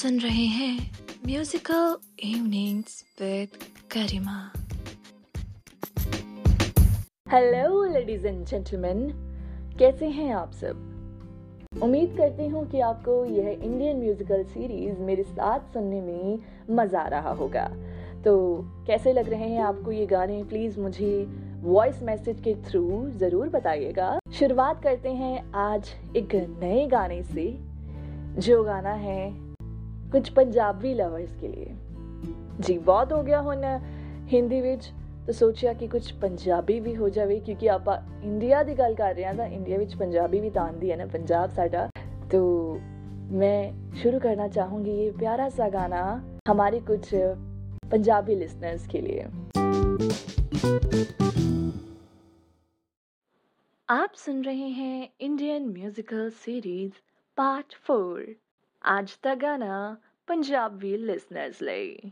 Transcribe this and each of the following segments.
सुन रहे हैं musical evenings with Garima. Hello ladies and gentleman कैसे हैं आप सब? उम्मीद करती हूँ कि आपको यह इंडियन म्यूजिकल सीरीज़ मेरे साथ सुनने में मज़ा आ रहा होगा। तो कैसे लग रहे हैं आपको ये गाने? प्लीज़ मुझे वॉइस मैसेज के थ्रू ज़रूर बताइएगा। शुरुआत करते हैं आज एक नए गाने से, जो गाना है ਕੁਝ ਪੰਜਾਬੀ ਲਵਰਸ ਕੇ ਲਈ ਜੀ ਬਹੁਤ ਹੋ ਗਿਆ ਹੁਣ ਹਿੰਦੀ ਵਿੱਚ ਤਾਂ ਸੋਚਿਆ ਕਿ ਕੁਝ ਪੰਜਾਬੀ ਵੀ ਹੋ ਜਾਵੇ ਕਿਉਂਕਿ ਆਪਾਂ ਇੰਡੀਆ ਦੀ ਗੱਲ ਕਰ ਰਹੇ ਹਾਂ ਤਾਂ ਇੰਡੀਆ ਵਿੱਚ ਪੰਜਾਬੀ ਵੀ ਤਾਂ ਆਂਦੀ ਹੈ ਨਾ ਪੰਜਾਬ ਸਾਡਾ तो मैं शुरू करना चाहूंगी ये प्यारा सा गाना हमारे कुछ पंजाबी लिसनर्स के लिए आप सुन रहे हैं Indian musical series part four ਅੱਜ ਦਾ ਗਾਣਾ ਪੰਜਾਬੀ ਲਿਸਨਰਸ ਲਈ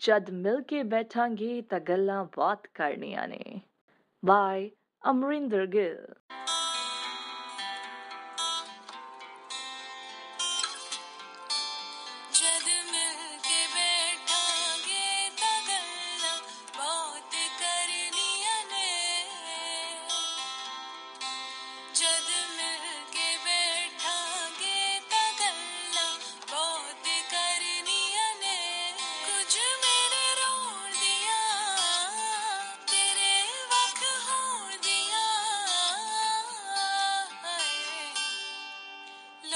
ਜਦ ਮਿਲ ਕੇ ਬੈਠਾਂਗੇ ਤਾਂ ਗੱਲਾਂ ਬਹੁਤ ਕਰਨੀਆਂ ਨੇ ਬਾਈ ਅਮਰਿੰਦਰ ਗਿੱਲ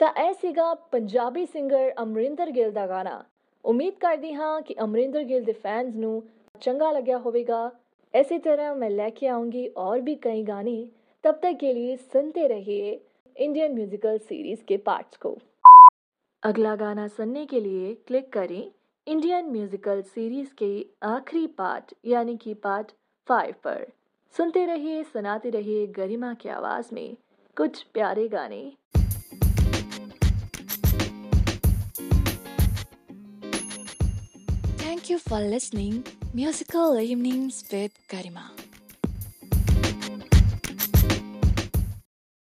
ਤਾਂ ਇਹ ਸੀਗਾ ਪੰਜਾਬੀ ਸਿੰਗਰ ਅਮਰਿੰਦਰ ਗਿੱਲ ਦਾ ਗਾਣਾ ਉਮੀਦ ਕਰਦੀ ਹਾਂ ਕਿ ਅਮਰਿੰਦਰ ਗਿੱਲ ਦੇ ਫੈਨਸ ਨੂੰ ਚੰਗਾ ਲੱਗਿਆ ਹੋਵੇਗਾ इसी तरह मैं लेके आऊंगी और भी कई गाने तब तक के लिए सुनते रहिए इंडियन म्यूजिकल सीरीज के पार्ट्स को अगला गाना सुनने के लिए क्लिक करें इंडियन म्यूजिकल सीरीज के आखिरी पार्ट यानी कि पार्ट फाइव पर सुनते रहिए सुनाते रहिए गरिमा की आवाज में कुछ प्यारे गाने Thank you for listening Musical Evenings with Garima.